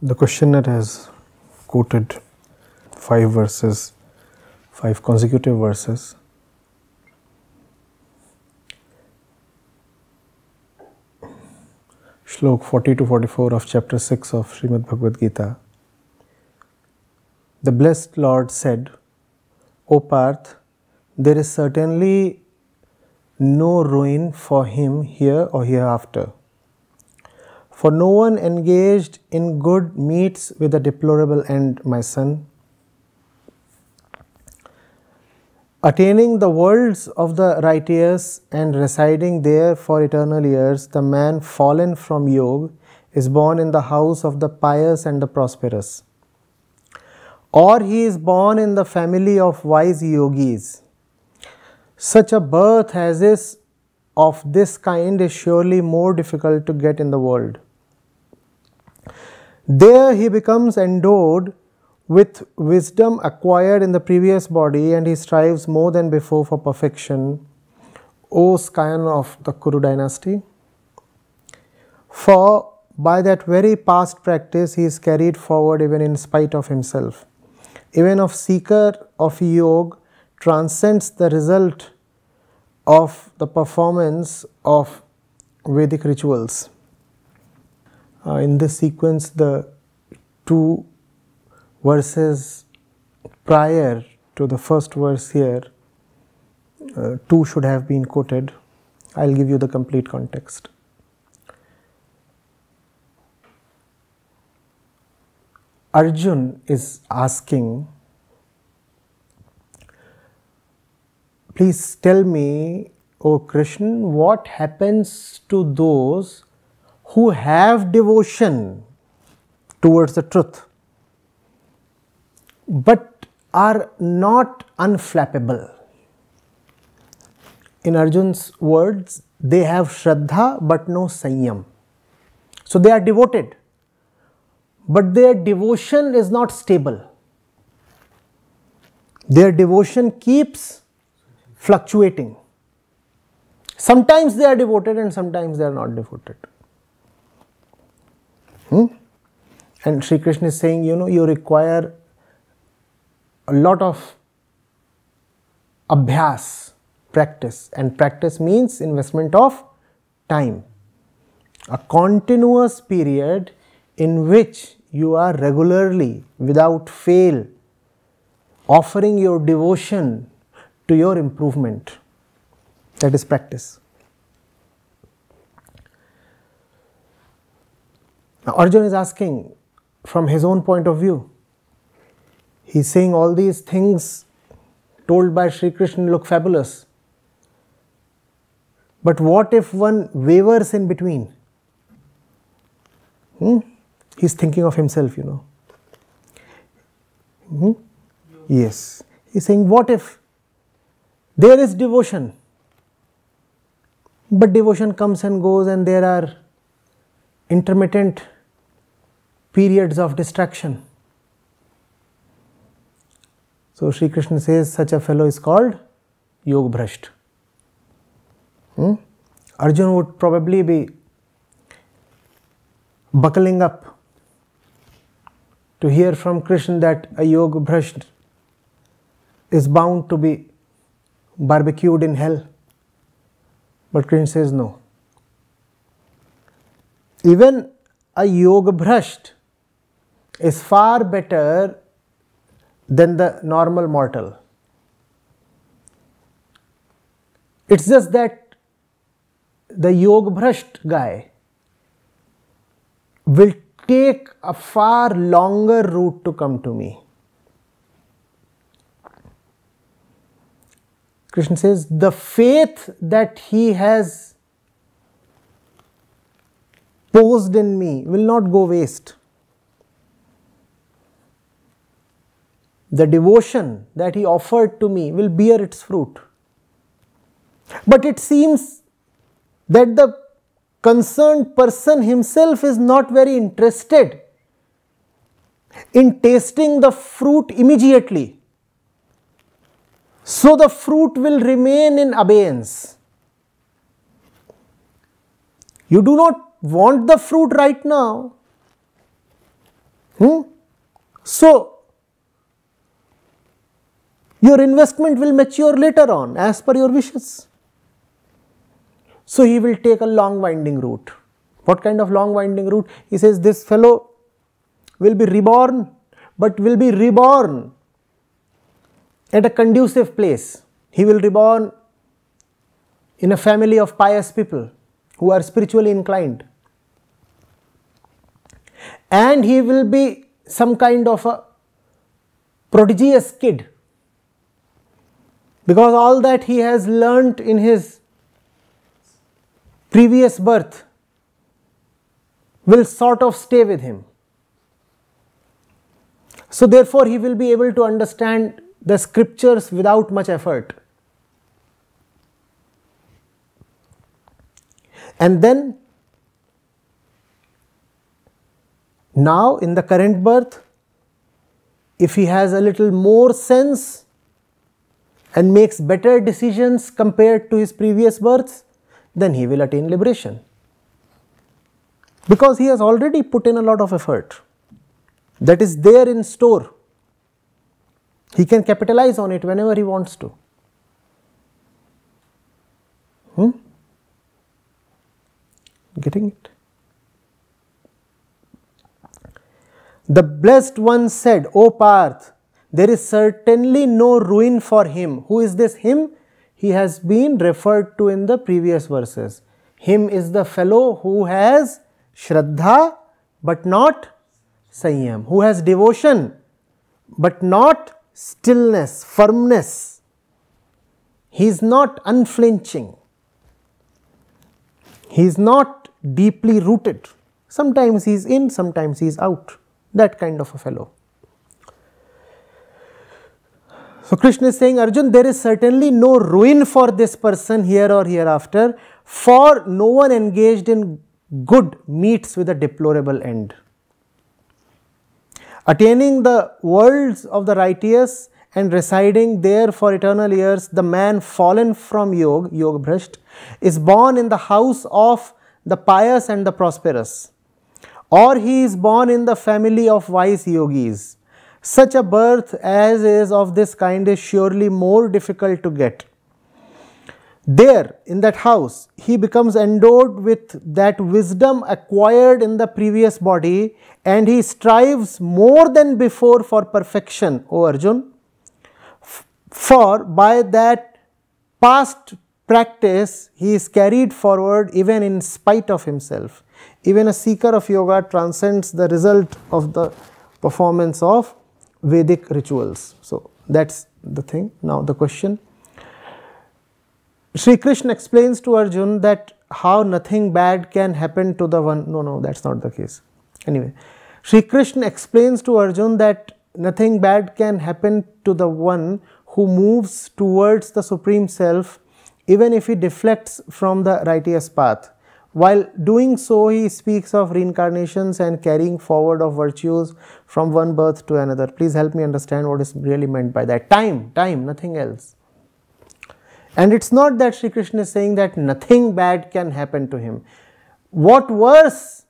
The questioner has quoted five verses, five consecutive verses. Shlok 40 to 44 of chapter 6 of Srimad Bhagavad Gita. The blessed Lord said, O Parth, there is certainly no ruin for him here or hereafter. For no one engaged in good meets with a deplorable end, my son. Attaining the worlds of the righteous and residing there for eternal years, the man fallen from yoga is born in the house of the pious and the prosperous. Or he is born in the family of wise yogis. Such a birth as is of this kind is surely more difficult to get in the world. There he becomes endowed with wisdom acquired in the previous body and he strives more than before for perfection. O scion of the Kuru dynasty. For by that very past practice he is carried forward even in spite of himself. Even of seeker of yoga transcends the result of the performance of Vedic rituals. Uh, in this sequence, the two verses prior to the first verse here, uh, two should have been quoted. I'll give you the complete context. Arjun is asking, Please tell me, O Krishna, what happens to those who have devotion towards the truth but are not unflappable. In Arjun's words, they have Shraddha but no Sanyam. So they are devoted, but their devotion is not stable. Their devotion keeps fluctuating. Sometimes they are devoted and sometimes they are not devoted. Hmm? And Sri Krishna is saying, you know, you require a lot of abhyas, practice, and practice means investment of time. A continuous period in which you are regularly, without fail, offering your devotion to your improvement. That is practice. Now, Arjun is asking from his own point of view. He's saying all these things told by Sri Krishna look fabulous. But what if one wavers in between? Hmm? He's thinking of himself, you know. Hmm? Yes. He's saying, what if there is devotion, but devotion comes and goes, and there are intermittent periods of distraction. So Sri Krishna says such a fellow is called Yog. Hmm? Arjun would probably be buckling up to hear from Krishna that a Yog is bound to be barbecued in hell. But Krishna says no. Even a Bhrasht is far better than the normal mortal. It's just that the Yoga Bhrasht guy will take a far longer route to come to me. Krishna says, the faith that he has posed in me will not go waste. The devotion that he offered to me will bear its fruit. But it seems that the concerned person himself is not very interested in tasting the fruit immediately. So the fruit will remain in abeyance. You do not want the fruit right now, Hmm? So, your investment will mature later on as per your wishes. So, he will take a long winding route. What kind of long winding route? He says this fellow will be reborn, but will be reborn at a conducive place. He will reborn in a family of pious people who are spiritually inclined. And he will be some kind of a prodigious kid because all that he has learnt in his previous birth will sort of stay with him. So, therefore, he will be able to understand the scriptures without much effort. And then now in the current birth, if he has a little more sense and makes better decisions compared to his previous births, then he will attain liberation. Because he has already put in a lot of effort that is there in store. He can capitalize on it whenever he wants to. Hmm? Getting it? The blessed one said, O Parth, there is certainly no ruin for him. Who is this him? He has been referred to in the previous verses. Him is the fellow who has Shraddha but not Sanyam, who has devotion but not stillness, firmness. He is not unflinching. He is not deeply rooted. Sometimes he is in, sometimes he is out. That kind of a fellow. So, Krishna is saying, Arjun, there is certainly no ruin for this person here or hereafter, for no one engaged in good meets with a deplorable end. Attaining the worlds of the righteous and residing there for eternal years, the man fallen from Yog, Yog Bhrasht, is born in the house of the pious and the prosperous, or he is born in the family of wise yogis. Such a birth as is of this kind is surely more difficult to get. There, in that house, he becomes endowed with that wisdom acquired in the previous body and he strives more than before for perfection, O Arjun. For by that past practice, he is carried forward even in spite of himself. Even a seeker of yoga transcends the result of the performance of Vedic rituals. So, that is the thing. Now, the question Sri Krishna explains to Arjun that how nothing bad can happen to the one. No, no, that is not the case. Anyway, Sri Krishna explains to Arjun that nothing bad can happen to the one who moves towards the Supreme Self even if he deflects from the righteous path. While doing so, he speaks of reincarnations and carrying forward of virtues from one birth to another. Please help me understand what is really meant by that. Time, time, nothing else. And it's not that Sri Krishna is saying that nothing bad can happen to him. What worse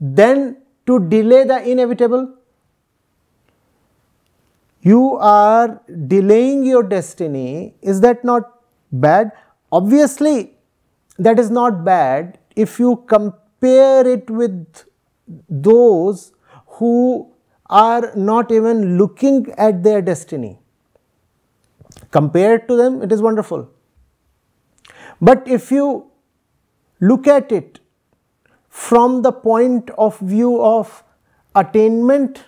than to delay the inevitable? You are delaying your destiny. Is that not bad? Obviously, that is not bad if you compare it with those who are not even looking at their destiny. Compared to them, it is wonderful. But if you look at it from the point of view of attainment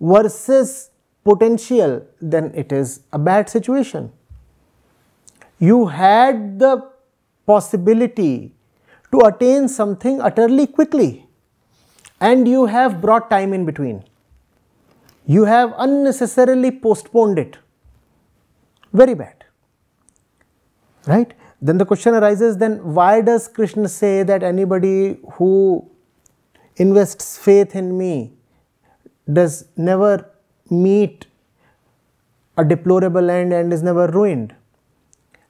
versus potential, then it is a bad situation you had the possibility to attain something utterly quickly and you have brought time in between. You have unnecessarily postponed it. Very bad. Right? Then the question arises then why does Krishna say that anybody who invests faith in me does never meet a deplorable end and is never ruined?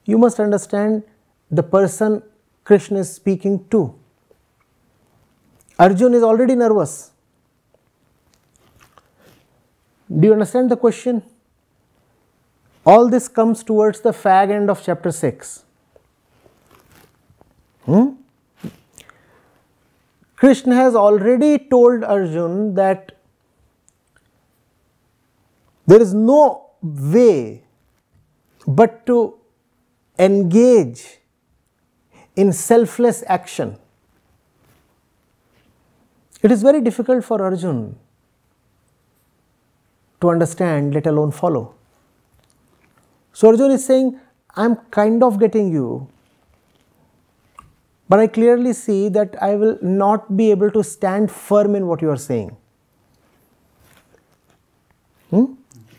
you must understand the person Krishna is speaking to. Arjun is already nervous. Do you understand the question? All this comes towards the fag end of chapter 6. Hmm? Krishna has already told Arjun that there is no way but to engage in selfless action. It is very difficult for Arjun to understand, let alone follow. So Arjun is saying, I am kind of getting you, but I clearly see that I will not be able to stand firm in what you are saying. Hmm?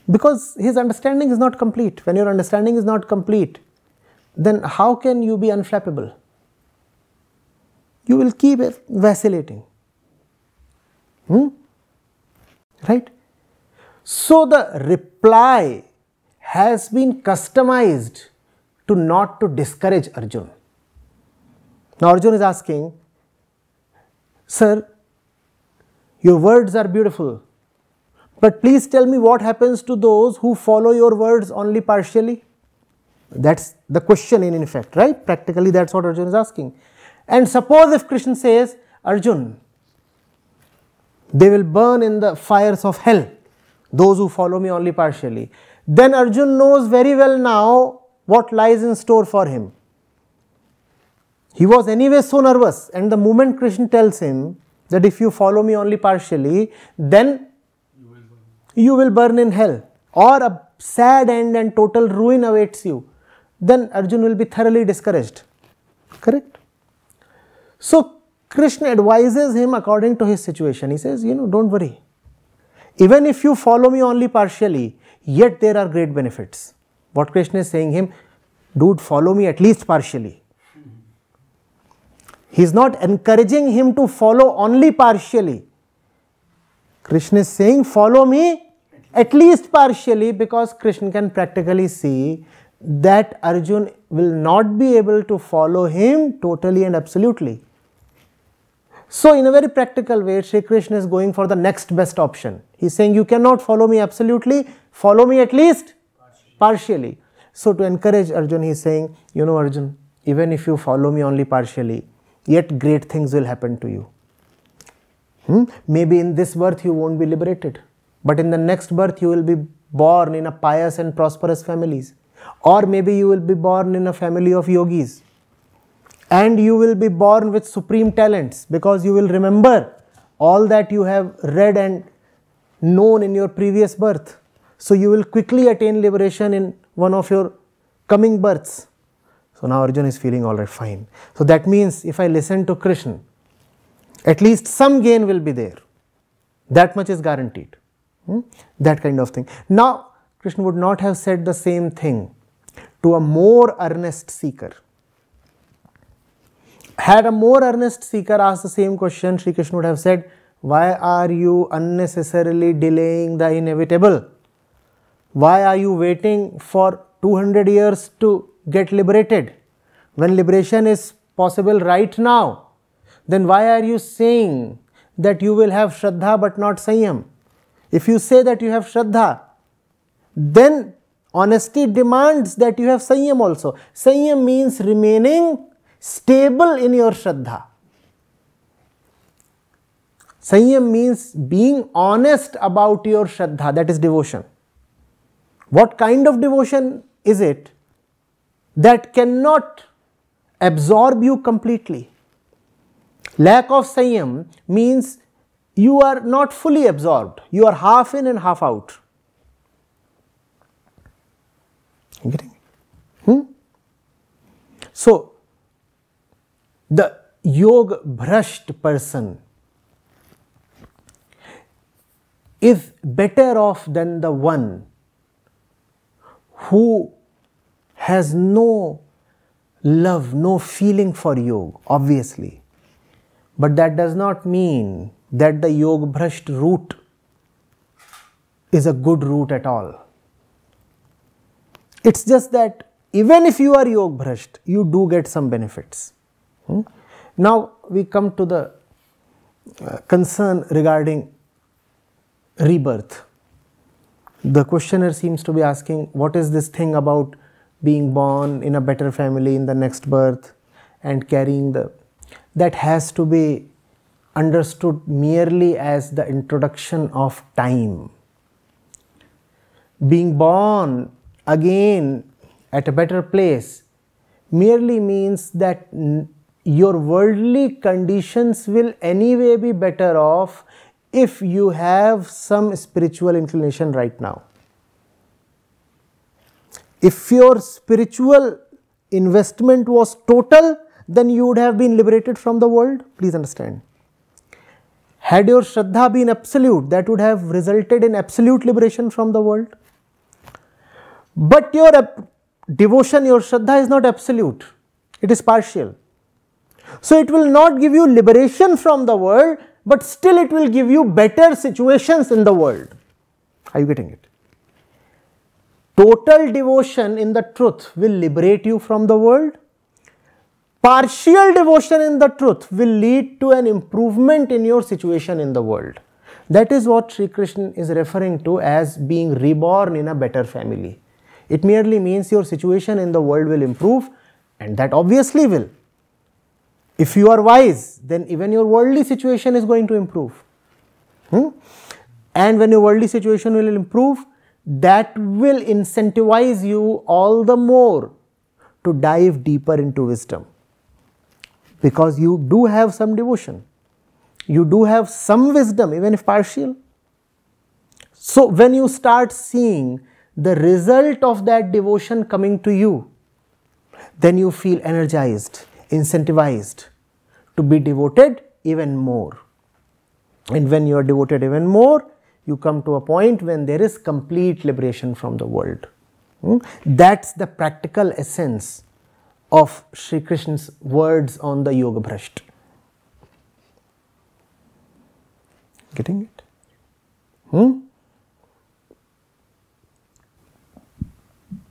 Because his understanding is not complete. When your understanding is not complete, then how can you be unflappable? You will keep vacillating. Hmm? Right? So the reply has been customized to not to discourage Arjun. Now Arjun is asking, Sir, your words are beautiful, but please tell me what happens to those who follow your words only partially? That's the question in effect, right? Practically that's what Arjun is asking. And suppose if Krishna says, Arjun, they will burn in the fires of hell, those who follow me only partially. Then Arjun knows very well now what lies in store for him. He was anyway so nervous, and the moment Krishna tells him that if you follow me only partially, then you will burn, you will burn in hell, or a sad end and total ruin awaits you, then Arjun will be thoroughly discouraged. Correct? So, Krishna advises him according to his situation. He says, You know, don't worry. Even if you follow me only partially, yet there are great benefits. What Krishna is saying him, dude, follow me at least partially. He is not encouraging him to follow only partially. Krishna is saying, Follow me at least partially because Krishna can practically see that Arjun will not be able to follow him totally and absolutely. So, in a very practical way, Sri Krishna is going for the next best option. He is saying, You cannot follow me absolutely, follow me at least partially. So, to encourage Arjun, he is saying, You know, Arjun, even if you follow me only partially, yet great things will happen to you. Hmm? Maybe in this birth you won't be liberated, but in the next birth you will be born in a pious and prosperous families, or maybe you will be born in a family of yogis and you will be born with supreme talents because you will remember all that you have read and known in your previous birth. So you will quickly attain liberation in one of your coming births. So now Arjuna is feeling alright, fine. So that means if I listen to Krishna, at least some gain will be there. That much is guaranteed. Hmm? That kind of thing. Now, Krishna would not have said the same thing to a more earnest seeker. Had a more earnest seeker asked the same question, Sri Krishna would have said, Why are you unnecessarily delaying the inevitable? Why are you waiting for 200 years to get liberated? When liberation is possible right now, then why are you saying that you will have Shraddha but not Sanyam? If you say that you have Shraddha, then honesty demands that you have Sanyam also. Sanyam means remaining stable in your Shraddha. Sanyam means being honest about your Shraddha, that is devotion. What kind of devotion is it that cannot absorb you completely? Lack of Sanyam means you are not fully absorbed, you are half in and half out. Getting? Hmm? So, the yoga bhrasht person is better off than the one who has no love, no feeling for yoga, obviously. But that does not mean that the yoga bhrasht route is a good route at all. It's just that even if you are yoga bhrasht, you do get some benefits. Hmm? Now we come to the uh, concern regarding rebirth. The questioner seems to be asking, what is this thing about being born in a better family in the next birth and carrying the. That has to be understood merely as the introduction of time. Being born again at a better place merely means that your worldly conditions will anyway be better off if you have some spiritual inclination right now. If your spiritual investment was total, then you would have been liberated from the world. Please understand. Had your Shraddha been absolute, that would have resulted in absolute liberation from the world. But your devotion, your Shraddha is not absolute, it is partial. So it will not give you liberation from the world, but still it will give you better situations in the world. Are you getting it? Total devotion in the truth will liberate you from the world. Partial devotion in the truth will lead to an improvement in your situation in the world. That is what Sri Krishna is referring to as being reborn in a better family. It merely means your situation in the world will improve, and that obviously will. If you are wise, then even your worldly situation is going to improve. Hmm? And when your worldly situation will improve, that will incentivize you all the more to dive deeper into wisdom because you do have some devotion, you do have some wisdom, even if partial. So, when you start seeing the result of that devotion coming to you, then you feel energized, incentivized to be devoted even more. And when you are devoted even more, you come to a point when there is complete liberation from the world. Hmm? That's the practical essence of Sri Krishna's words on the Yoga Bhrasht. Getting it? Hmm?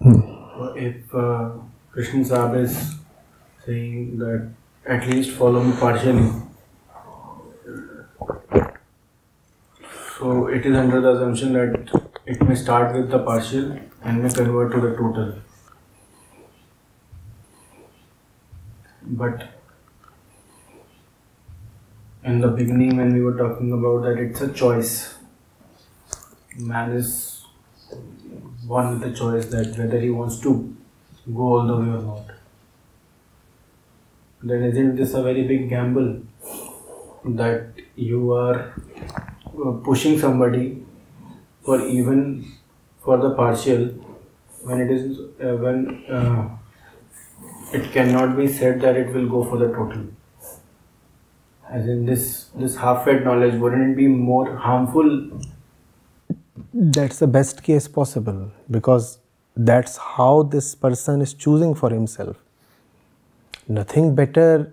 Hmm. If uh, Krishna Sahib is saying that at least follow me partially, So it is under the assumption that it may start with the partial and may convert to the total. But in the beginning, when we were talking about that, it's a choice. Man is one with a choice that whether he wants to go all the way or not. Then isn't this a very big gamble that you are uh, pushing somebody for even for the partial when it is uh, when uh, it cannot be said that it will go for the total? As in this this half-fed knowledge wouldn't it be more harmful? That's the best case possible because that's how this person is choosing for himself nothing better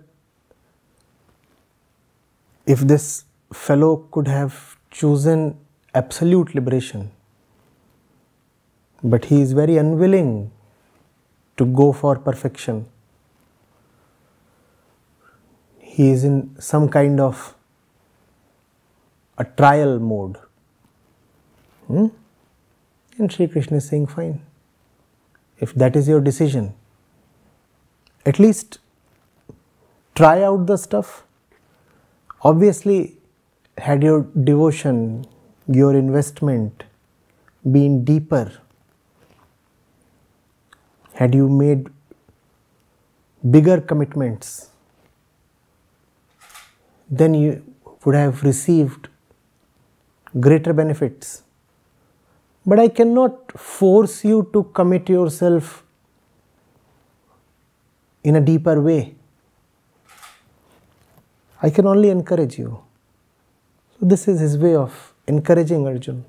if this fellow could have chosen absolute liberation, but he is very unwilling to go for perfection. He is in some kind of a trial mode. Hmm? And Sri Krishna is saying, Fine, if that is your decision, at least try out the stuff. Obviously, had your devotion, your investment been deeper, had you made bigger commitments, then you would have received greater benefits. But I cannot force you to commit yourself in a deeper way. I can only encourage you. So, this is his way of encouraging Arjun.